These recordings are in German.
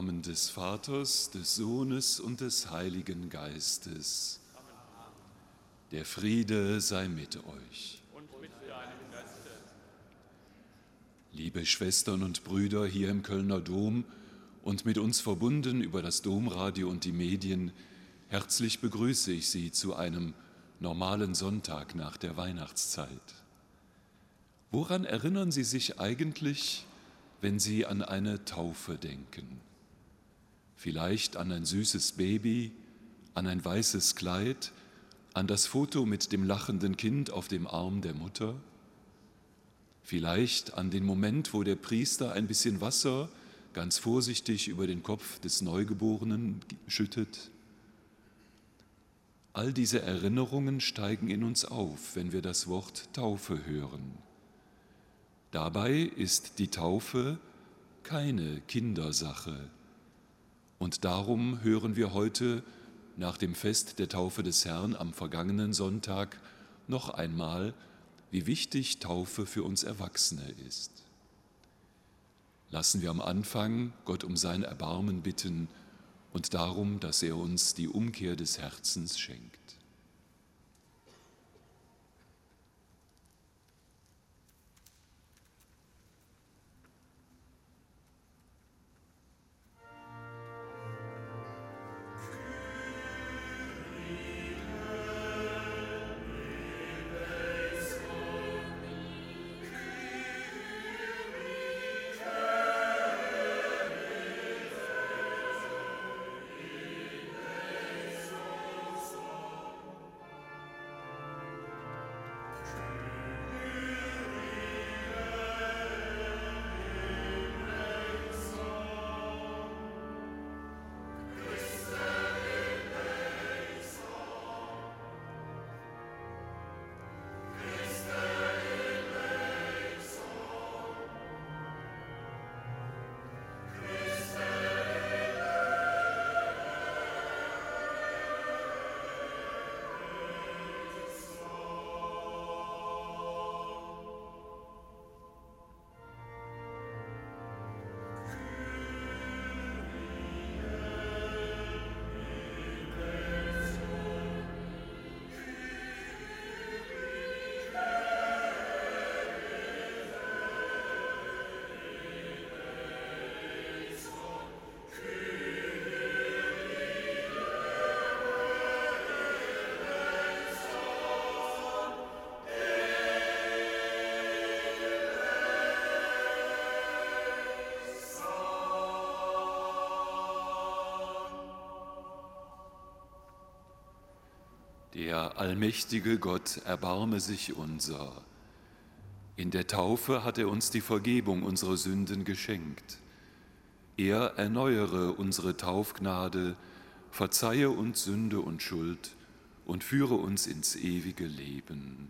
Namen des Vaters, des Sohnes und des Heiligen Geistes. Der Friede sei mit euch. Mit. Liebe Schwestern und Brüder hier im Kölner Dom und mit uns verbunden über das Domradio und die Medien, herzlich begrüße ich Sie zu einem normalen Sonntag nach der Weihnachtszeit. Woran erinnern Sie sich eigentlich, wenn Sie an eine Taufe denken? Vielleicht an ein süßes Baby, an ein weißes Kleid, an das Foto mit dem lachenden Kind auf dem Arm der Mutter? Vielleicht an den Moment, wo der Priester ein bisschen Wasser ganz vorsichtig über den Kopf des Neugeborenen schüttet? All diese Erinnerungen steigen in uns auf, wenn wir das Wort Taufe hören. Dabei ist die Taufe keine Kindersache. Und darum hören wir heute nach dem Fest der Taufe des Herrn am vergangenen Sonntag noch einmal, wie wichtig Taufe für uns Erwachsene ist. Lassen wir am Anfang Gott um sein Erbarmen bitten und darum, dass er uns die Umkehr des Herzens schenkt. Der allmächtige Gott erbarme sich unser. In der Taufe hat er uns die Vergebung unserer Sünden geschenkt. Er erneuere unsere Taufgnade, verzeihe uns Sünde und Schuld und führe uns ins ewige Leben.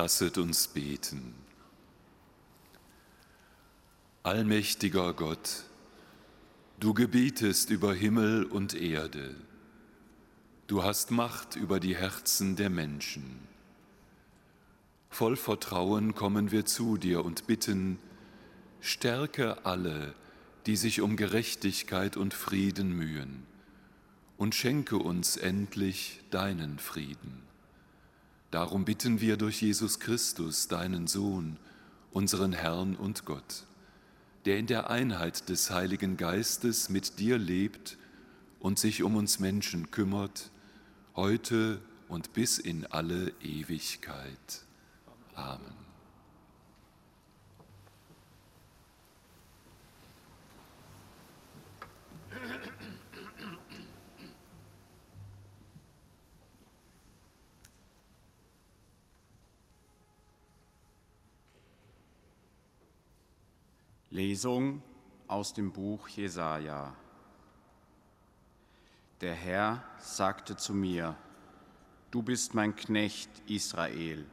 Lasset uns beten. Allmächtiger Gott, du gebietest über Himmel und Erde. Du hast Macht über die Herzen der Menschen. Voll Vertrauen kommen wir zu dir und bitten, stärke alle, die sich um Gerechtigkeit und Frieden mühen, und schenke uns endlich deinen Frieden. Darum bitten wir durch Jesus Christus, deinen Sohn, unseren Herrn und Gott, der in der Einheit des Heiligen Geistes mit dir lebt und sich um uns Menschen kümmert, heute und bis in alle Ewigkeit. Amen. Lesung aus dem Buch Jesaja. Der Herr sagte zu mir: Du bist mein Knecht Israel,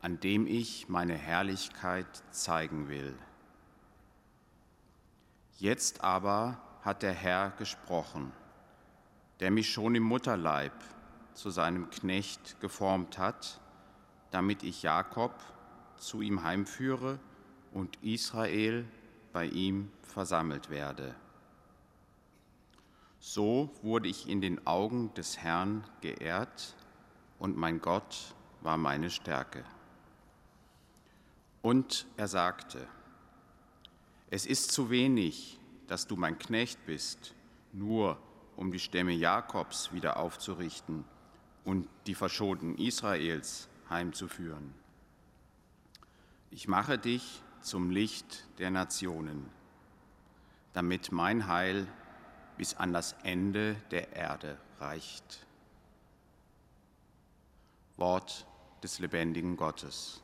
an dem ich meine Herrlichkeit zeigen will. Jetzt aber hat der Herr gesprochen, der mich schon im Mutterleib zu seinem Knecht geformt hat, damit ich Jakob zu ihm heimführe und Israel bei ihm versammelt werde. So wurde ich in den Augen des Herrn geehrt und mein Gott war meine Stärke. Und er sagte, es ist zu wenig, dass du mein Knecht bist, nur um die Stämme Jakobs wieder aufzurichten und die Verschonten Israels heimzuführen. Ich mache dich zum Licht der Nationen, damit mein Heil bis an das Ende der Erde reicht. Wort des lebendigen Gottes.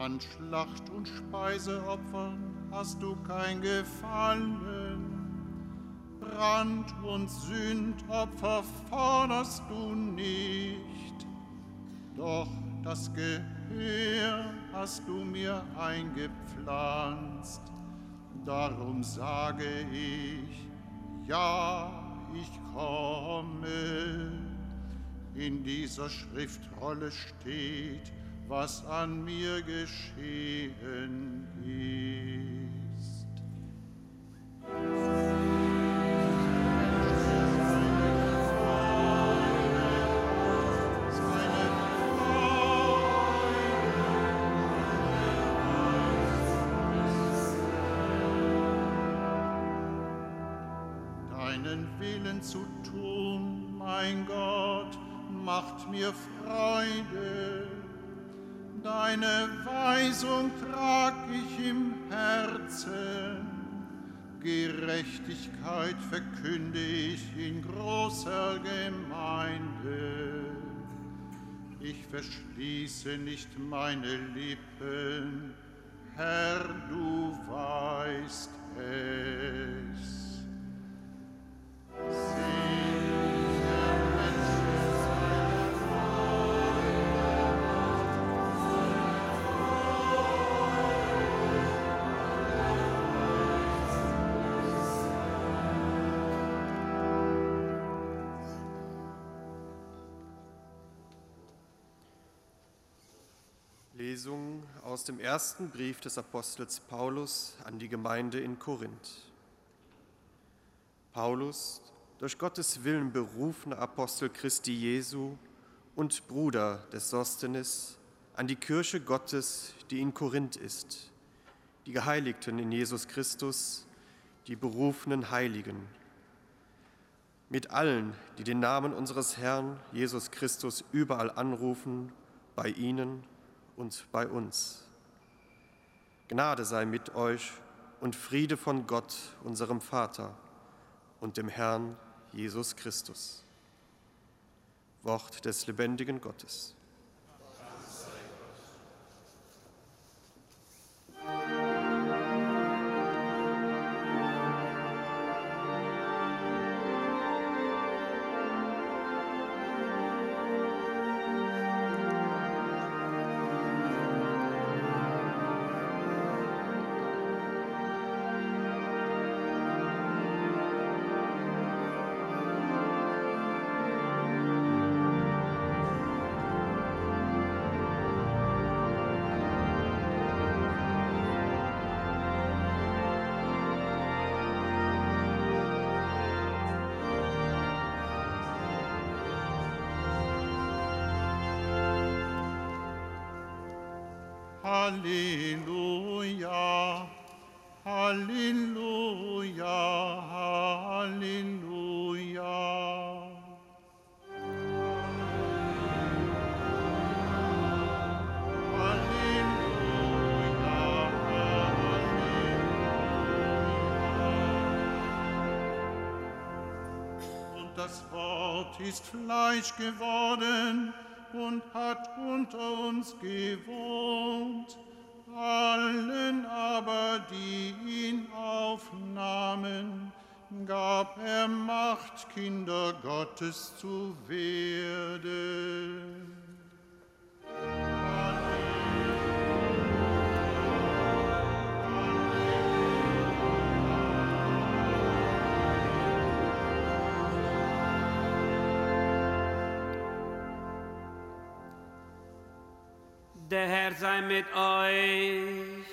An Schlacht- und Speiseopfern hast du kein Gefallen. Brand- und Sündopfer forderst du nicht. Doch das Gehör hast du mir eingepflanzt. Darum sage ich, ja, ich komme. In dieser Schriftrolle steht, was an mir geschehen ist. Gerechtigkeit verkünde ich in großer Gemeinde. Ich verschließe nicht meine Lippen, Herr, du weißt es. Lesung aus dem ersten Brief des Apostels Paulus an die Gemeinde in Korinth. Paulus, durch Gottes Willen berufener Apostel Christi Jesu und Bruder des Sostenes, an die Kirche Gottes, die in Korinth ist, die Geheiligten in Jesus Christus, die berufenen Heiligen, mit allen, die den Namen unseres Herrn Jesus Christus überall anrufen, bei ihnen und bei uns. Gnade sei mit euch und Friede von Gott, unserem Vater und dem Herrn Jesus Christus. Wort des lebendigen Gottes. Ist Fleisch geworden und hat unter uns gewohnt. Allen aber, die ihn aufnahmen, gab er Macht, Kinder Gottes zu werden. Der Herr sei mit euch.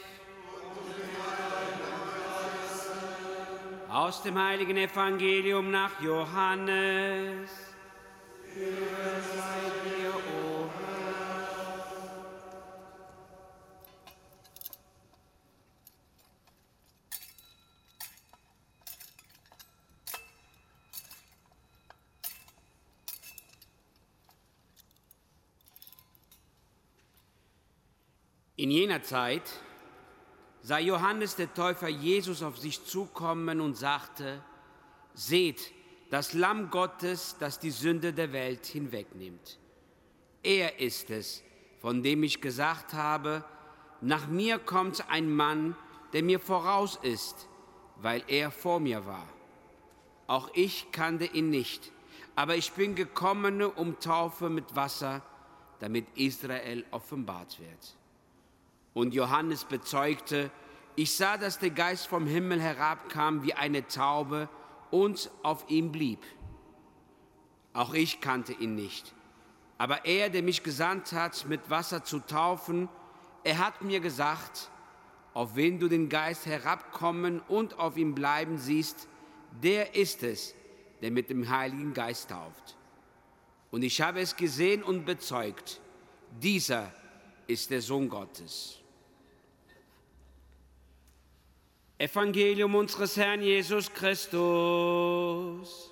Aus dem heiligen Evangelium nach Johannes. In jener Zeit sah Johannes der Täufer Jesus auf sich zukommen und sagte, Seht, das Lamm Gottes, das die Sünde der Welt hinwegnimmt. Er ist es, von dem ich gesagt habe, nach mir kommt ein Mann, der mir voraus ist, weil er vor mir war. Auch ich kannte ihn nicht, aber ich bin gekommen, um Taufe mit Wasser, damit Israel offenbart wird. Und Johannes bezeugte, ich sah, dass der Geist vom Himmel herabkam wie eine Taube und auf ihm blieb. Auch ich kannte ihn nicht. Aber er, der mich gesandt hat, mit Wasser zu taufen, er hat mir gesagt, auf wen du den Geist herabkommen und auf ihm bleiben siehst, der ist es, der mit dem Heiligen Geist tauft. Und ich habe es gesehen und bezeugt, dieser ist der Sohn Gottes. Evangelium unseres Herrn Jesus Christus.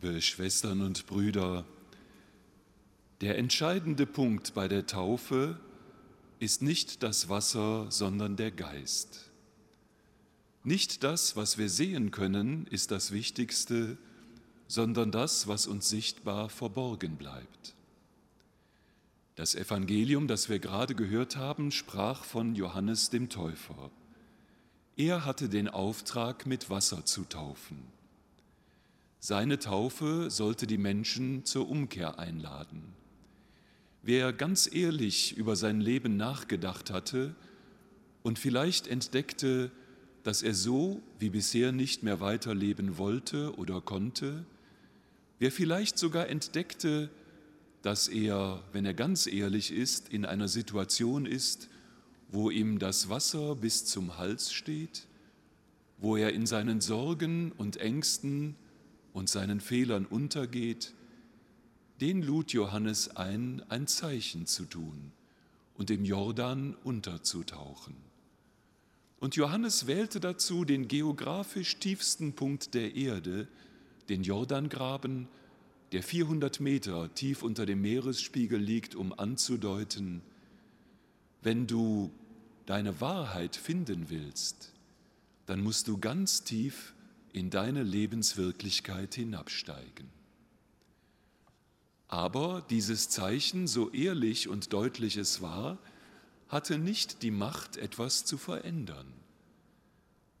Liebe Schwestern und Brüder, der entscheidende Punkt bei der Taufe ist nicht das Wasser, sondern der Geist. Nicht das, was wir sehen können, ist das Wichtigste, sondern das, was uns sichtbar verborgen bleibt. Das Evangelium, das wir gerade gehört haben, sprach von Johannes dem Täufer. Er hatte den Auftrag, mit Wasser zu taufen. Seine Taufe sollte die Menschen zur Umkehr einladen. Wer ganz ehrlich über sein Leben nachgedacht hatte und vielleicht entdeckte, dass er so wie bisher nicht mehr weiterleben wollte oder konnte, wer vielleicht sogar entdeckte, dass er, wenn er ganz ehrlich ist, in einer Situation ist, wo ihm das Wasser bis zum Hals steht, wo er in seinen Sorgen und Ängsten und seinen Fehlern untergeht, den lud Johannes ein, ein Zeichen zu tun und im Jordan unterzutauchen. Und Johannes wählte dazu den geografisch tiefsten Punkt der Erde, den Jordangraben, der 400 Meter tief unter dem Meeresspiegel liegt, um anzudeuten, wenn du deine Wahrheit finden willst, dann musst du ganz tief in deine Lebenswirklichkeit hinabsteigen. Aber dieses Zeichen, so ehrlich und deutlich es war, hatte nicht die Macht, etwas zu verändern.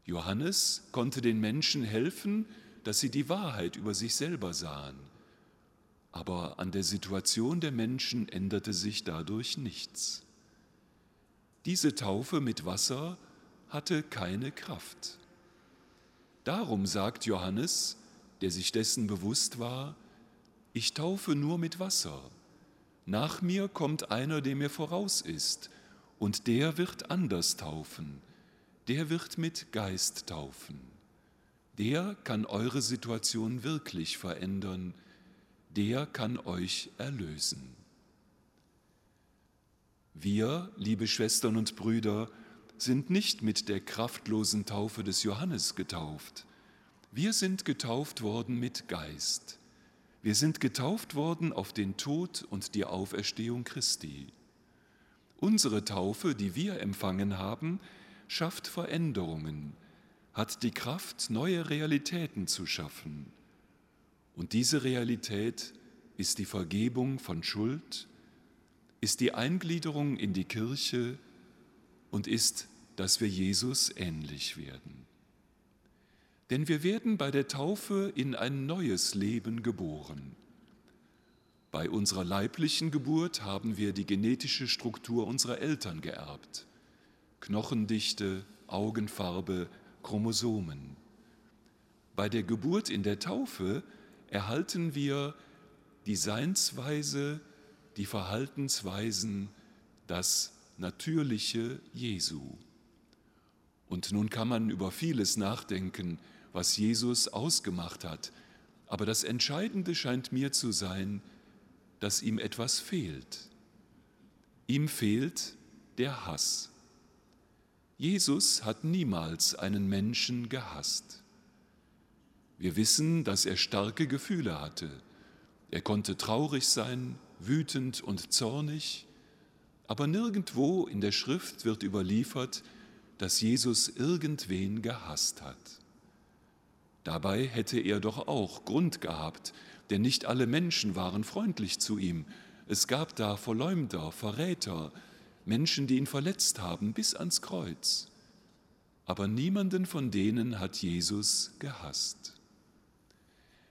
Johannes konnte den Menschen helfen, dass sie die Wahrheit über sich selber sahen. Aber an der Situation der Menschen änderte sich dadurch nichts. Diese Taufe mit Wasser hatte keine Kraft. Darum sagt Johannes, der sich dessen bewusst war, ich taufe nur mit Wasser. Nach mir kommt einer, der mir voraus ist, und der wird anders taufen. Der wird mit Geist taufen. Der kann eure Situation wirklich verändern. Der kann euch erlösen. Wir, liebe Schwestern und Brüder, sind nicht mit der kraftlosen Taufe des Johannes getauft. Wir sind getauft worden mit Geist. Wir sind getauft worden auf den Tod und die Auferstehung Christi. Unsere Taufe, die wir empfangen haben, schafft Veränderungen, hat die Kraft, neue Realitäten zu schaffen. Und diese Realität ist die Vergebung von Schuld, ist die Eingliederung in die Kirche, und ist, dass wir Jesus ähnlich werden. Denn wir werden bei der Taufe in ein neues Leben geboren. Bei unserer leiblichen Geburt haben wir die genetische Struktur unserer Eltern geerbt. Knochendichte, Augenfarbe, Chromosomen. Bei der Geburt in der Taufe erhalten wir die Seinsweise, die Verhaltensweisen, das Natürliche Jesu. Und nun kann man über vieles nachdenken, was Jesus ausgemacht hat, aber das Entscheidende scheint mir zu sein, dass ihm etwas fehlt. Ihm fehlt der Hass. Jesus hat niemals einen Menschen gehasst. Wir wissen, dass er starke Gefühle hatte. Er konnte traurig sein, wütend und zornig, aber nirgendwo in der Schrift wird überliefert, dass Jesus irgendwen gehasst hat. Dabei hätte er doch auch Grund gehabt, denn nicht alle Menschen waren freundlich zu ihm. Es gab da Verleumder, Verräter, Menschen, die ihn verletzt haben bis ans Kreuz. Aber niemanden von denen hat Jesus gehasst.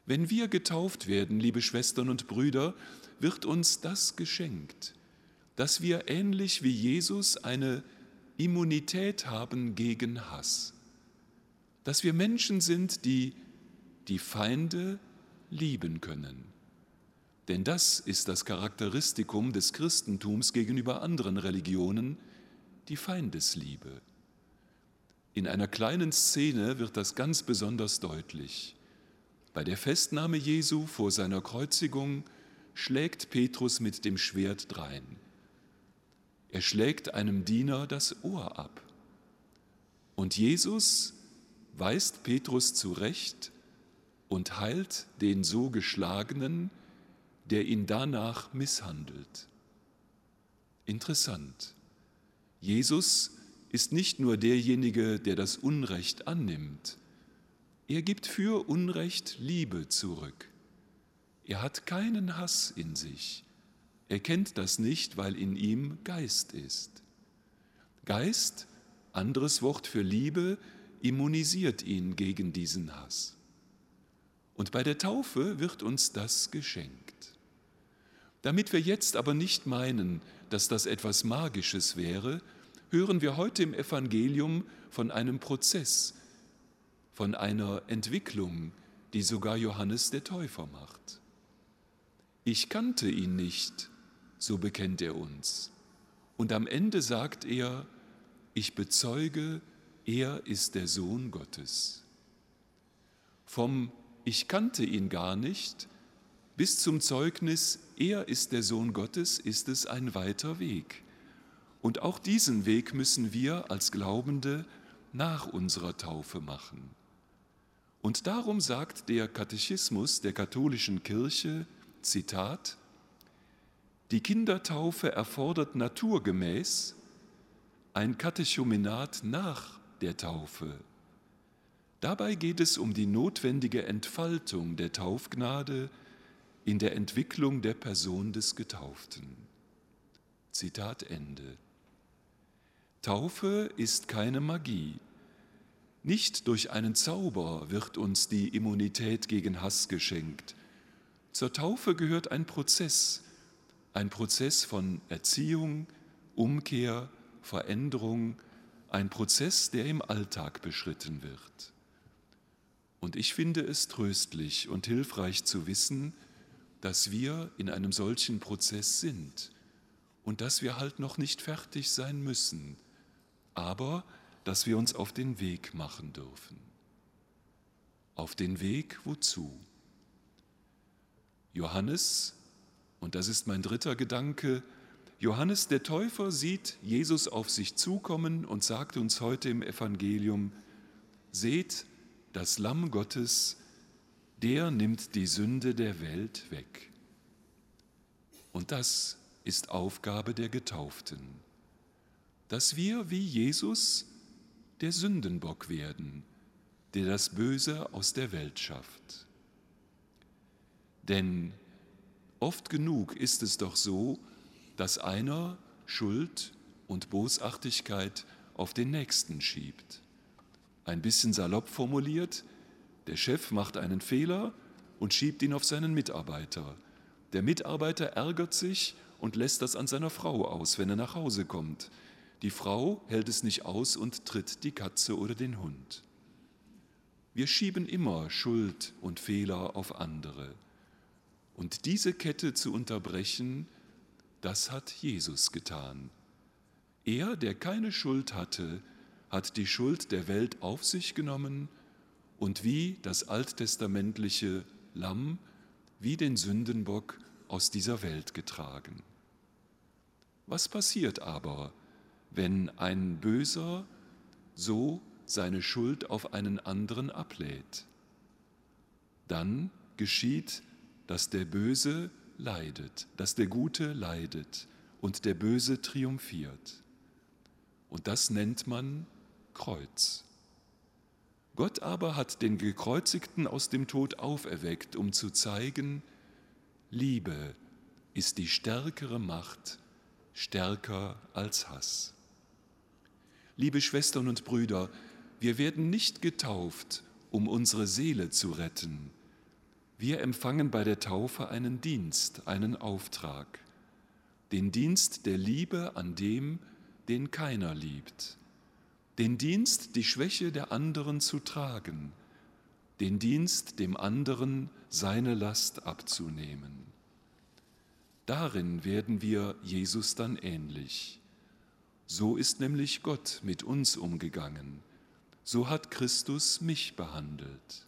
Wenn wir getauft werden, liebe Schwestern und Brüder, wird uns das geschenkt, dass wir ähnlich wie Jesus eine Immunität haben gegen Hass, dass wir Menschen sind, die die Feinde lieben können. Denn das ist das Charakteristikum des Christentums gegenüber anderen Religionen, die Feindesliebe. In einer kleinen Szene wird das ganz besonders deutlich. Bei der Festnahme Jesu vor seiner Kreuzigung schlägt Petrus mit dem Schwert drein. Er schlägt einem Diener das Ohr ab. Und Jesus weist Petrus zurecht und heilt den so geschlagenen, der ihn danach misshandelt. Interessant. Jesus ist nicht nur derjenige, der das Unrecht annimmt, er gibt für Unrecht Liebe zurück. Er hat keinen Hass in sich. Er kennt das nicht, weil in ihm Geist ist. Geist, anderes Wort für Liebe, immunisiert ihn gegen diesen Hass. Und bei der Taufe wird uns das geschenkt. Damit wir jetzt aber nicht meinen, dass das etwas Magisches wäre, hören wir heute im Evangelium von einem Prozess, von einer Entwicklung, die sogar Johannes der Täufer macht. Ich kannte ihn nicht, so bekennt er uns. Und am Ende sagt er, ich bezeuge, er ist der Sohn Gottes. Vom Ich kannte ihn gar nicht bis zum Zeugnis, er ist der Sohn Gottes, ist es ein weiter Weg. Und auch diesen Weg müssen wir als Glaubende nach unserer Taufe machen. Und darum sagt der Katechismus der katholischen Kirche, Zitat, die Kindertaufe erfordert naturgemäß ein Katechumenat nach der Taufe. Dabei geht es um die notwendige Entfaltung der Taufgnade in der Entwicklung der Person des Getauften. Zitat Ende. Taufe ist keine Magie, nicht durch einen Zauber wird uns die Immunität gegen Hass geschenkt. Zur Taufe gehört ein Prozess, ein Prozess von Erziehung, Umkehr, Veränderung, ein Prozess, der im Alltag beschritten wird. Und ich finde es tröstlich und hilfreich zu wissen, dass wir in einem solchen Prozess sind und dass wir halt noch nicht fertig sein müssen, aber dass wir uns auf den Weg machen dürfen. Auf den Weg wozu? Johannes, und das ist mein dritter Gedanke, Johannes der Täufer sieht Jesus auf sich zukommen und sagt uns heute im Evangelium, seht das Lamm Gottes, der nimmt die Sünde der Welt weg. Und das ist Aufgabe der Getauften, dass wir wie Jesus der Sündenbock werden, der das Böse aus der Welt schafft. Denn oft genug ist es doch so, dass einer Schuld und Bosartigkeit auf den Nächsten schiebt. Ein bisschen salopp formuliert, der Chef macht einen Fehler und schiebt ihn auf seinen Mitarbeiter. Der Mitarbeiter ärgert sich und lässt das an seiner Frau aus, wenn er nach Hause kommt. Die Frau hält es nicht aus und tritt die Katze oder den Hund. Wir schieben immer Schuld und Fehler auf andere. Und diese Kette zu unterbrechen, das hat Jesus getan. Er, der keine Schuld hatte, hat die Schuld der Welt auf sich genommen und wie das alttestamentliche Lamm, wie den Sündenbock aus dieser Welt getragen. Was passiert aber, wenn ein Böser so seine Schuld auf einen anderen ablädt. Dann geschieht, dass der Böse leidet, dass der Gute leidet und der Böse triumphiert. Und das nennt man Kreuz. Gott aber hat den Gekreuzigten aus dem Tod auferweckt, um zu zeigen, Liebe ist die stärkere Macht, stärker als Hass. Liebe Schwestern und Brüder, wir werden nicht getauft, um unsere Seele zu retten. Wir empfangen bei der Taufe einen Dienst, einen Auftrag, den Dienst der Liebe an dem, den keiner liebt, den Dienst, die Schwäche der anderen zu tragen, den Dienst, dem anderen seine Last abzunehmen. Darin werden wir Jesus dann ähnlich. So ist nämlich Gott mit uns umgegangen. So hat Christus mich behandelt.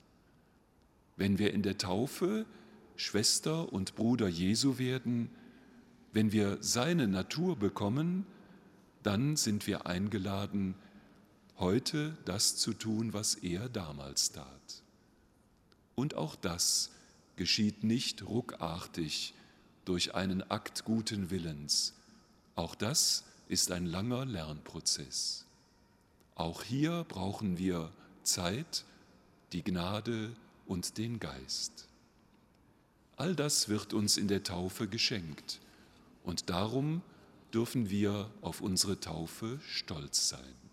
Wenn wir in der Taufe Schwester und Bruder Jesu werden, wenn wir seine Natur bekommen, dann sind wir eingeladen, heute das zu tun, was er damals tat. Und auch das geschieht nicht ruckartig durch einen Akt guten Willens. Auch das ist ein langer Lernprozess. Auch hier brauchen wir Zeit, die Gnade und den Geist. All das wird uns in der Taufe geschenkt und darum dürfen wir auf unsere Taufe stolz sein.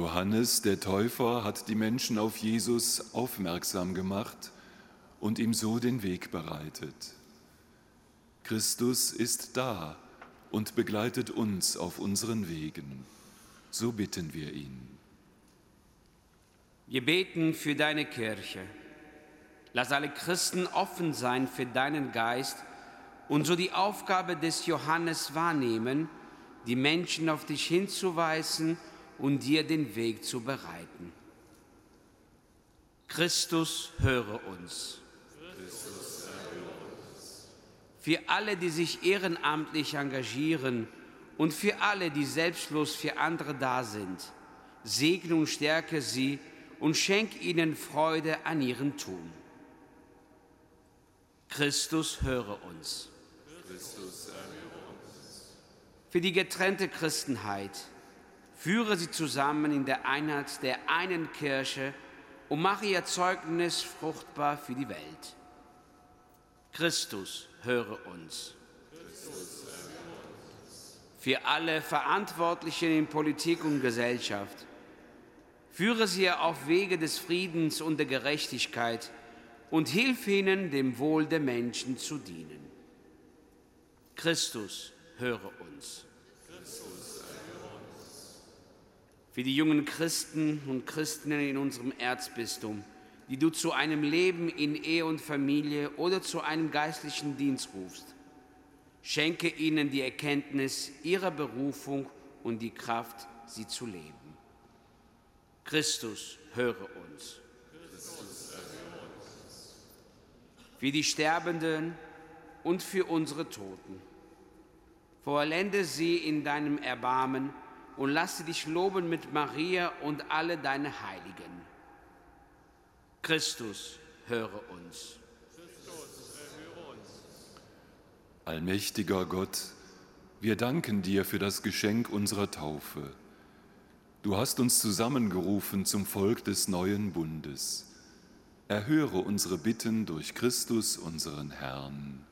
Johannes der Täufer hat die Menschen auf Jesus aufmerksam gemacht und ihm so den Weg bereitet. Christus ist da und begleitet uns auf unseren Wegen. So bitten wir ihn. Wir beten für deine Kirche. Lass alle Christen offen sein für deinen Geist und so die Aufgabe des Johannes wahrnehmen, die Menschen auf dich hinzuweisen und dir den Weg zu bereiten. Christus, höre uns. Für alle, die sich ehrenamtlich engagieren und für alle, die selbstlos für andere da sind, segne und stärke sie und schenk ihnen Freude an ihrem Tun. Christus, höre uns. Christus, Für die getrennte Christenheit, führe sie zusammen in der Einheit der einen Kirche und mache ihr Zeugnis fruchtbar für die Welt. Christus, höre uns. Für alle Verantwortlichen in Politik und Gesellschaft, führe sie auf Wege des Friedens und der Gerechtigkeit und hilf ihnen, dem Wohl der Menschen zu dienen. Christus, höre uns. Für die jungen Christen und Christinnen in unserem Erzbistum, die du zu einem Leben in Ehe und Familie oder zu einem geistlichen Dienst rufst. Schenke ihnen die Erkenntnis ihrer Berufung und die Kraft, sie zu leben. Christus, höre uns. Für die Sterbenden und für unsere Toten. Vollende sie in deinem Erbarmen und lasse dich loben mit Maria und alle deine Heiligen. Christus, höre uns. Allmächtiger Gott, wir danken dir für das Geschenk unserer Taufe. Du hast uns zusammengerufen zum Volk des neuen Bundes. Erhöre unsere Bitten durch Christus, unseren Herrn.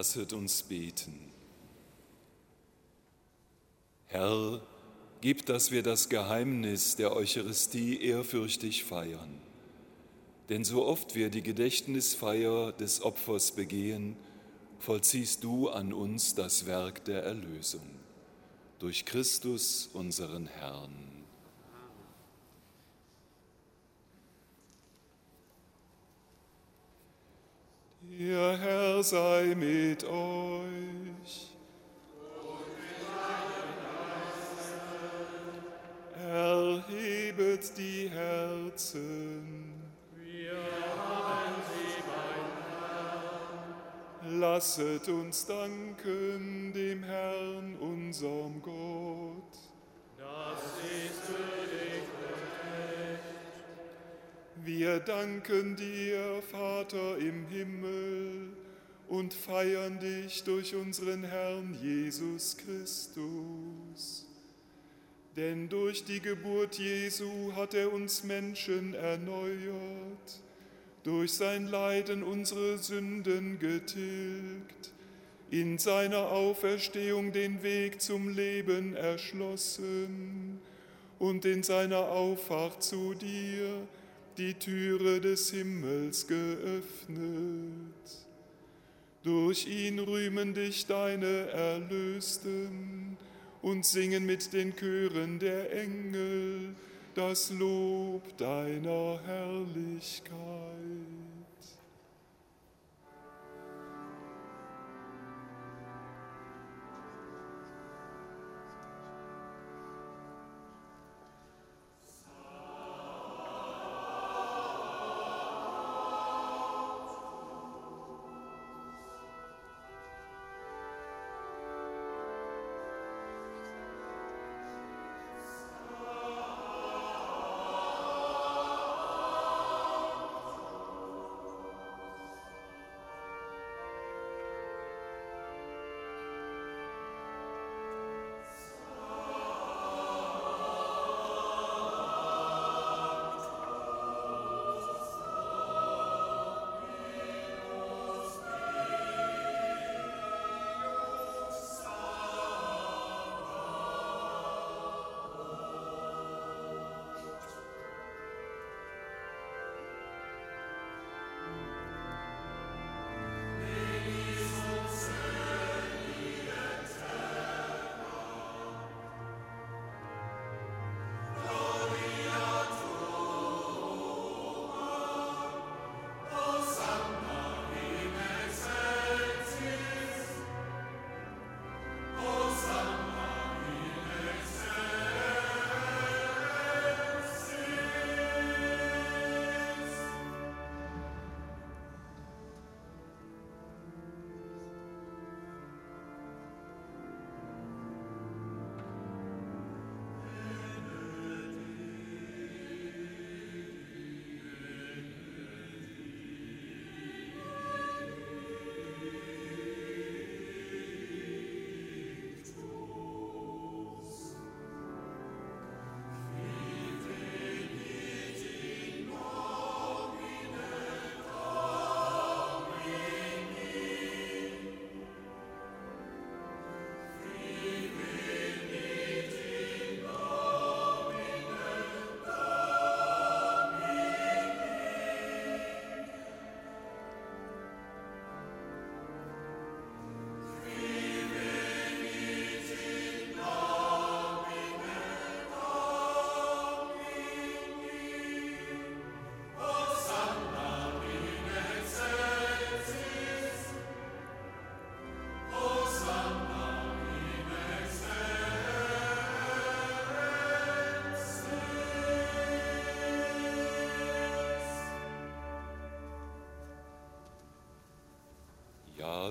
Lasset uns beten. Herr, gib, dass wir das Geheimnis der Eucharistie ehrfürchtig feiern. Denn so oft wir die Gedächtnisfeier des Opfers begehen, vollziehst du an uns das Werk der Erlösung. Durch Christus, unseren Herrn. Der Herr sei mit euch. Erhebet die Herzen. Wir haben sie beim Herrn. Lasset uns danken dem Herrn, unserem Gott. Das ist würdig wir danken dir, Vater im Himmel, und feiern dich durch unseren Herrn Jesus Christus. Denn durch die Geburt Jesu hat er uns Menschen erneuert, durch sein Leiden unsere Sünden getilgt, in seiner Auferstehung den Weg zum Leben erschlossen und in seiner Auffahrt zu dir, die Türe des Himmels geöffnet. Durch ihn rühmen dich deine Erlösten und singen mit den Chören der Engel das Lob deiner Herrlichkeit.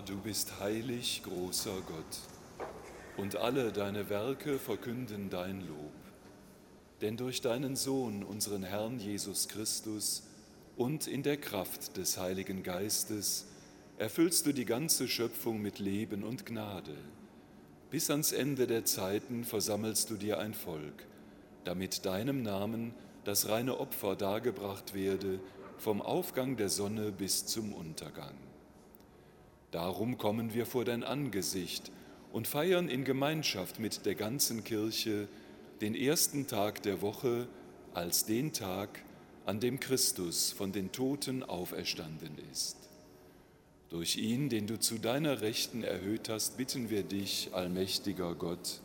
Du bist heilig, großer Gott, und alle deine Werke verkünden dein Lob. Denn durch deinen Sohn, unseren Herrn Jesus Christus, und in der Kraft des Heiligen Geistes erfüllst du die ganze Schöpfung mit Leben und Gnade. Bis ans Ende der Zeiten versammelst du dir ein Volk, damit deinem Namen das reine Opfer dargebracht werde, vom Aufgang der Sonne bis zum Untergang. Darum kommen wir vor dein Angesicht und feiern in Gemeinschaft mit der ganzen Kirche den ersten Tag der Woche als den Tag, an dem Christus von den Toten auferstanden ist. Durch ihn, den du zu deiner Rechten erhöht hast, bitten wir dich, allmächtiger Gott.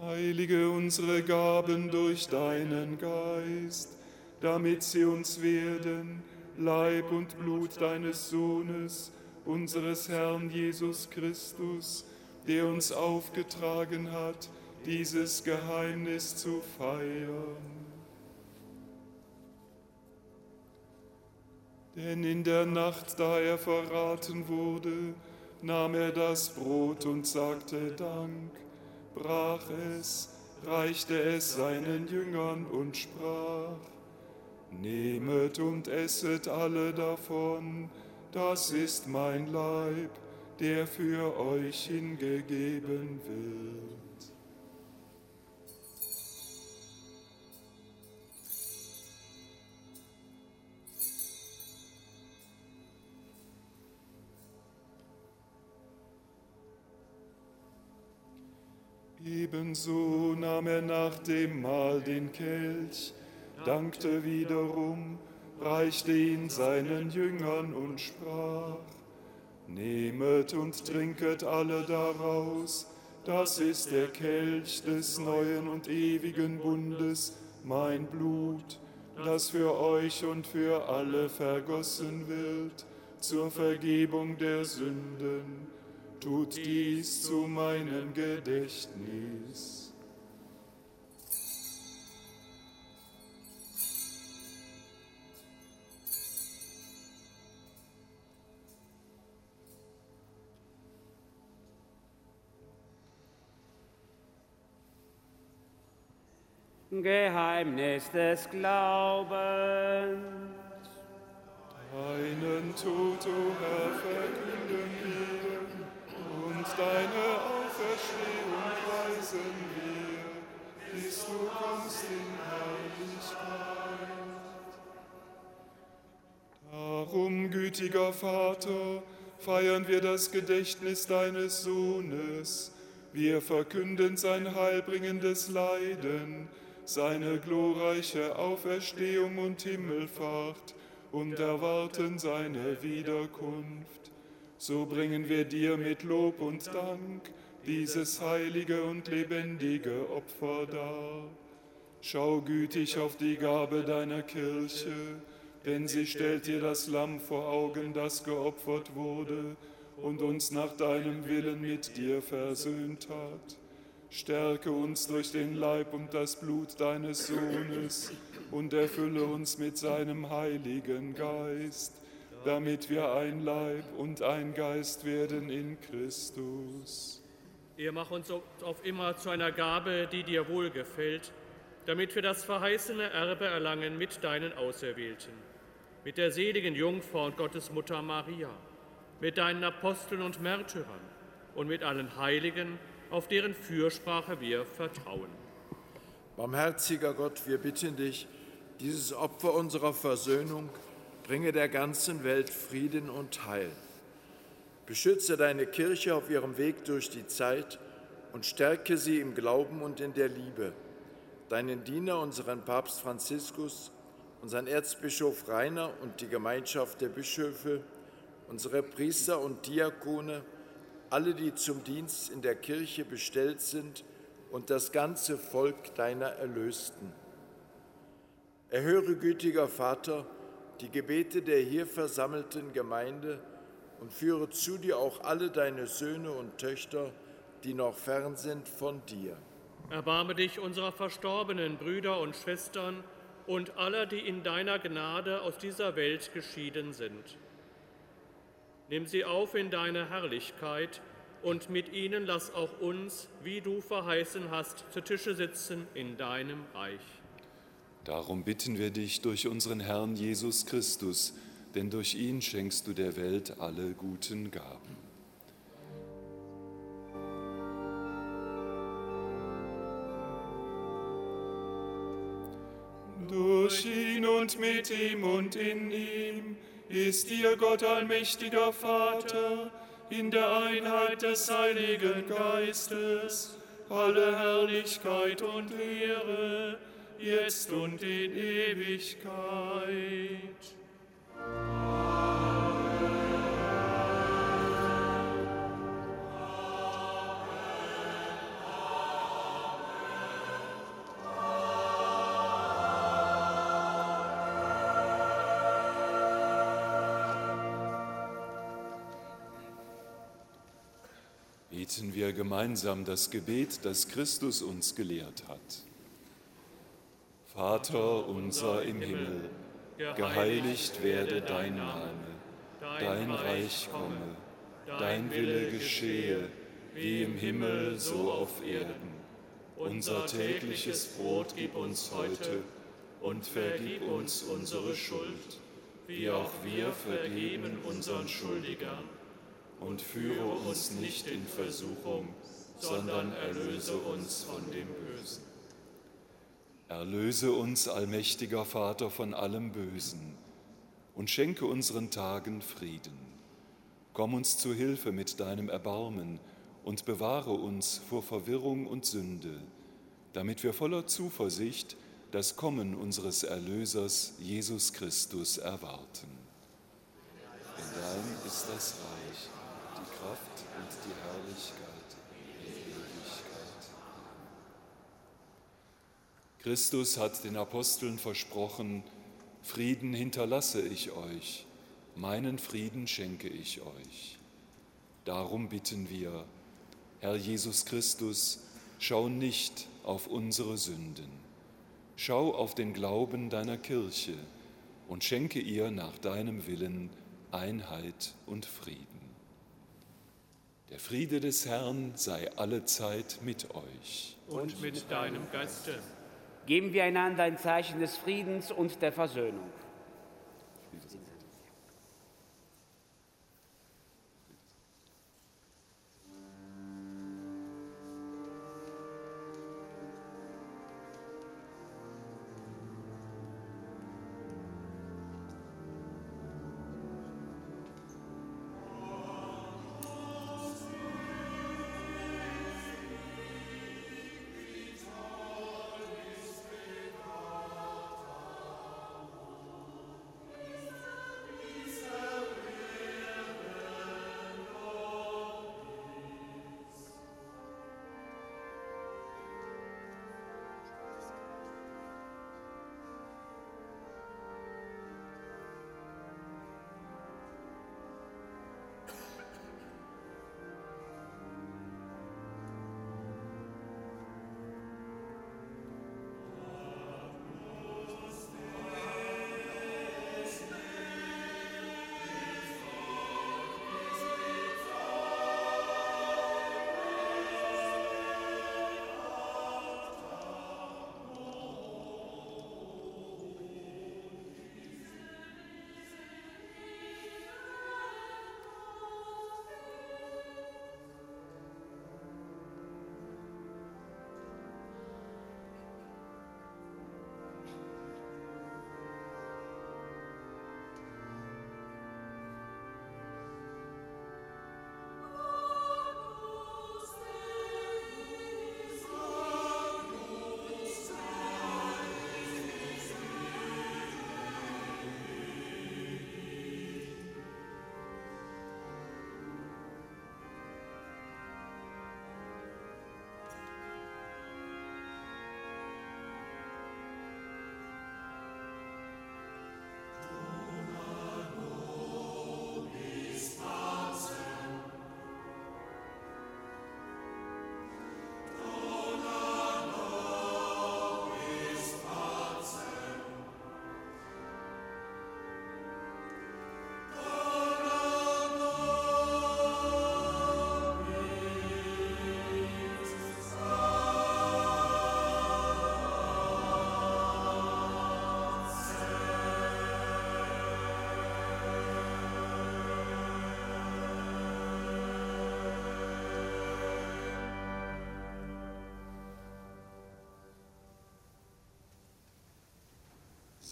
Heilige unsere Gaben durch deinen Geist, damit sie uns werden, Leib und Blut deines Sohnes, unseres Herrn Jesus Christus, der uns aufgetragen hat, dieses Geheimnis zu feiern. Denn in der Nacht, da er verraten wurde, nahm er das Brot und sagte Dank, brach es, reichte es seinen Jüngern und sprach, Nehmet und esset alle davon, das ist mein Leib, der für euch hingegeben wird. Ebenso nahm er nach dem Mahl den Kelch, dankte wiederum, reichte ihn seinen Jüngern und sprach, Nehmet und trinket alle daraus, das ist der Kelch des neuen und ewigen Bundes, mein Blut, das für euch und für alle vergossen wird, zur Vergebung der Sünden tut dies zu meinem Gedächtnis. Geheimnis des Glaubens. Deinen Tod, o Herr, verkünden wir und deine Auferstehung preisen wir, bis du kommst in Herrlichkeit. Darum, gütiger Vater, feiern wir das Gedächtnis deines Sohnes. Wir verkünden sein heilbringendes Leiden, seine glorreiche Auferstehung und Himmelfahrt und erwarten seine Wiederkunft so bringen wir dir mit Lob und Dank dieses heilige und lebendige Opfer dar. Schau gütig auf die Gabe deiner Kirche, denn sie stellt dir das Lamm vor Augen, das geopfert wurde und uns nach deinem Willen mit dir versöhnt hat. Stärke uns durch den Leib und das Blut deines Sohnes und erfülle uns mit seinem heiligen Geist damit wir ein Leib und ein Geist werden in Christus. Er macht uns auf immer zu einer Gabe, die dir wohlgefällt, damit wir das verheißene Erbe erlangen mit deinen Auserwählten, mit der seligen Jungfrau und Gottesmutter Maria, mit deinen Aposteln und Märtyrern und mit allen Heiligen, auf deren Fürsprache wir vertrauen. Barmherziger Gott, wir bitten dich, dieses Opfer unserer Versöhnung bringe der ganzen Welt Frieden und Heil. Beschütze deine Kirche auf ihrem Weg durch die Zeit und stärke sie im Glauben und in der Liebe. Deinen Diener, unseren Papst Franziskus, unseren Erzbischof Rainer und die Gemeinschaft der Bischöfe, unsere Priester und Diakone, alle, die zum Dienst in der Kirche bestellt sind und das ganze Volk deiner Erlösten. Erhöre, gütiger Vater, die Gebete der hier versammelten Gemeinde und führe zu dir auch alle deine Söhne und Töchter, die noch fern sind von dir. Erbarme dich unserer verstorbenen Brüder und Schwestern und aller, die in deiner Gnade aus dieser Welt geschieden sind. Nimm sie auf in deine Herrlichkeit und mit ihnen lass auch uns, wie du verheißen hast, zu Tische sitzen in deinem Reich. Darum bitten wir dich durch unseren Herrn Jesus Christus, denn durch ihn schenkst du der Welt alle guten Gaben. Durch ihn und mit ihm und in ihm ist dir Gott allmächtiger Vater, in der Einheit des Heiligen Geistes, alle Herrlichkeit und Ehre, jetzt und in Ewigkeit. Wir gemeinsam das Gebet, das Christus uns gelehrt hat. Vater unser im Himmel, geheiligt werde dein Name, dein Reich komme, dein Wille geschehe, wie im Himmel so auf Erden. Unser tägliches Brot gib uns heute und vergib uns unsere Schuld, wie auch wir vergeben unseren Schuldigern und führe uns nicht in Versuchung, sondern erlöse uns von dem Bösen. Erlöse uns, allmächtiger Vater, von allem Bösen und schenke unseren Tagen Frieden. Komm uns zu Hilfe mit deinem Erbarmen und bewahre uns vor Verwirrung und Sünde, damit wir voller Zuversicht das Kommen unseres Erlösers Jesus Christus erwarten. Denn dein ist das Reich Kraft und die Herrlichkeit in Ewigkeit. Christus hat den Aposteln versprochen, Frieden hinterlasse ich euch, meinen Frieden schenke ich euch. Darum bitten wir, Herr Jesus Christus, schau nicht auf unsere Sünden, schau auf den Glauben deiner Kirche und schenke ihr nach deinem Willen Einheit und Frieden. Der Friede des Herrn sei allezeit mit euch. Und mit deinem Geiste. Geben wir einander ein Zeichen des Friedens und der Versöhnung.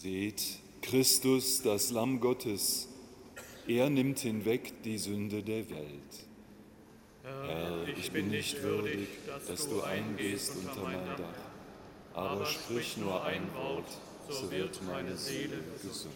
Seht Christus, das Lamm Gottes, Er nimmt hinweg die Sünde der Welt. Herr, ich bin nicht würdig, dass du eingehst unter mein Dach, aber sprich nur ein Wort, so wird meine Seele gesund.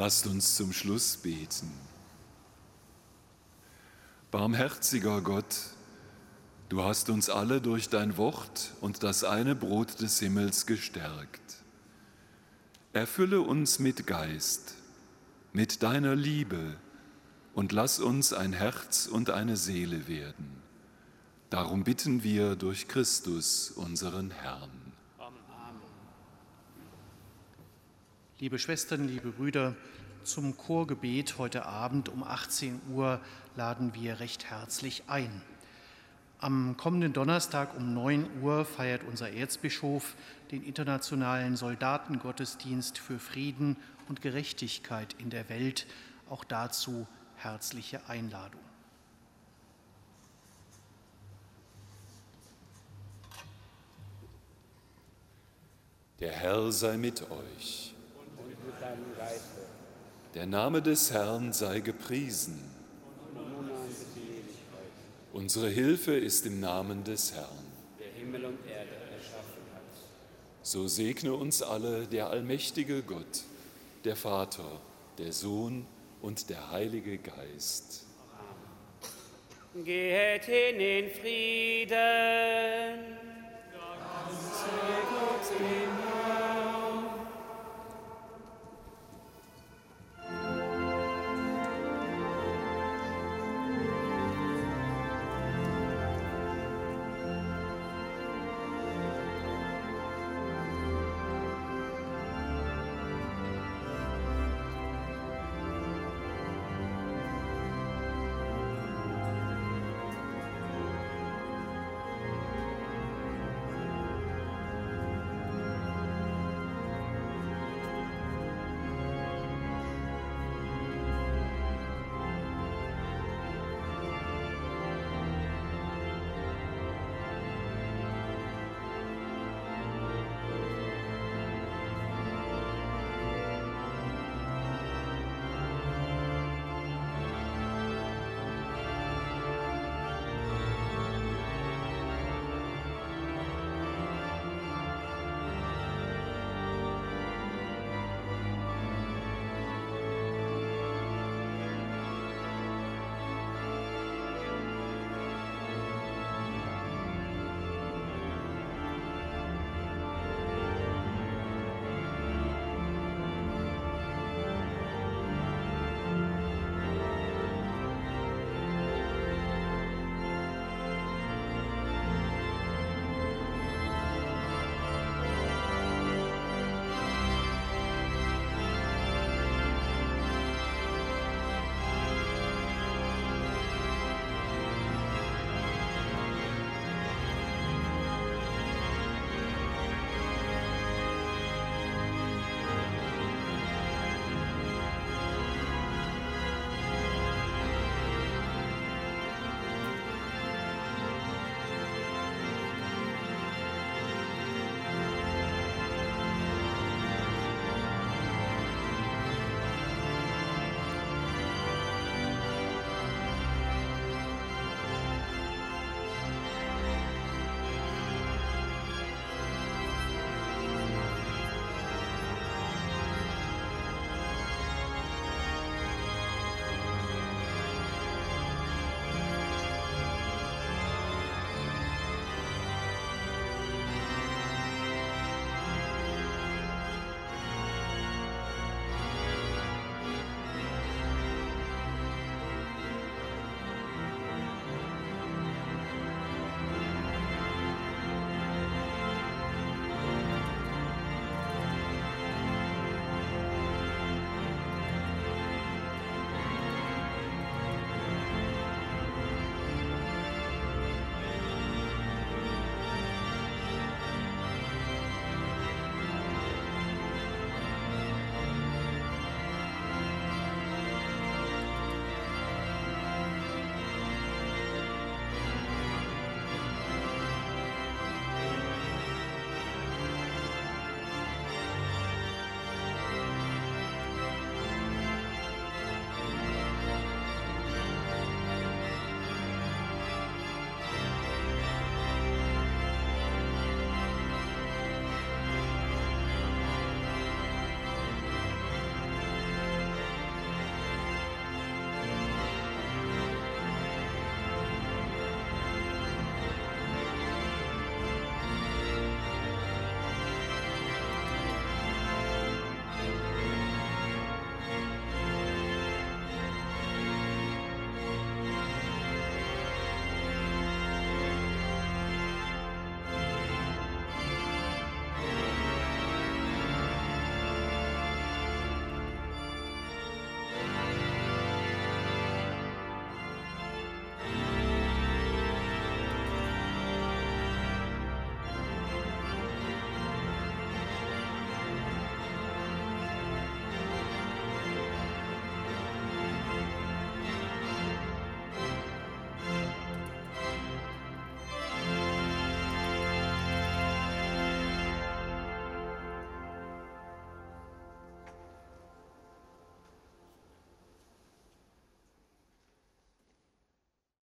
Lasst uns zum Schluss beten. Barmherziger Gott, du hast uns alle durch dein Wort und das eine Brot des Himmels gestärkt. Erfülle uns mit Geist, mit deiner Liebe und lass uns ein Herz und eine Seele werden. Darum bitten wir durch Christus, unseren Herrn. Liebe Schwestern, liebe Brüder, zum Chorgebet heute Abend um 18 Uhr laden wir recht herzlich ein. Am kommenden Donnerstag um 9 Uhr feiert unser Erzbischof den internationalen Soldatengottesdienst für Frieden und Gerechtigkeit in der Welt. Auch dazu herzliche Einladung. Der Herr sei mit euch. Deinem Geiste. Der Name des Herrn sei gepriesen. Unsere Hilfe ist im Namen des Herrn, der Himmel und Erde erschaffen hat. So segne uns alle der allmächtige Gott, der Vater, der Sohn und der Heilige Geist. Amen. Geht hin in Frieden.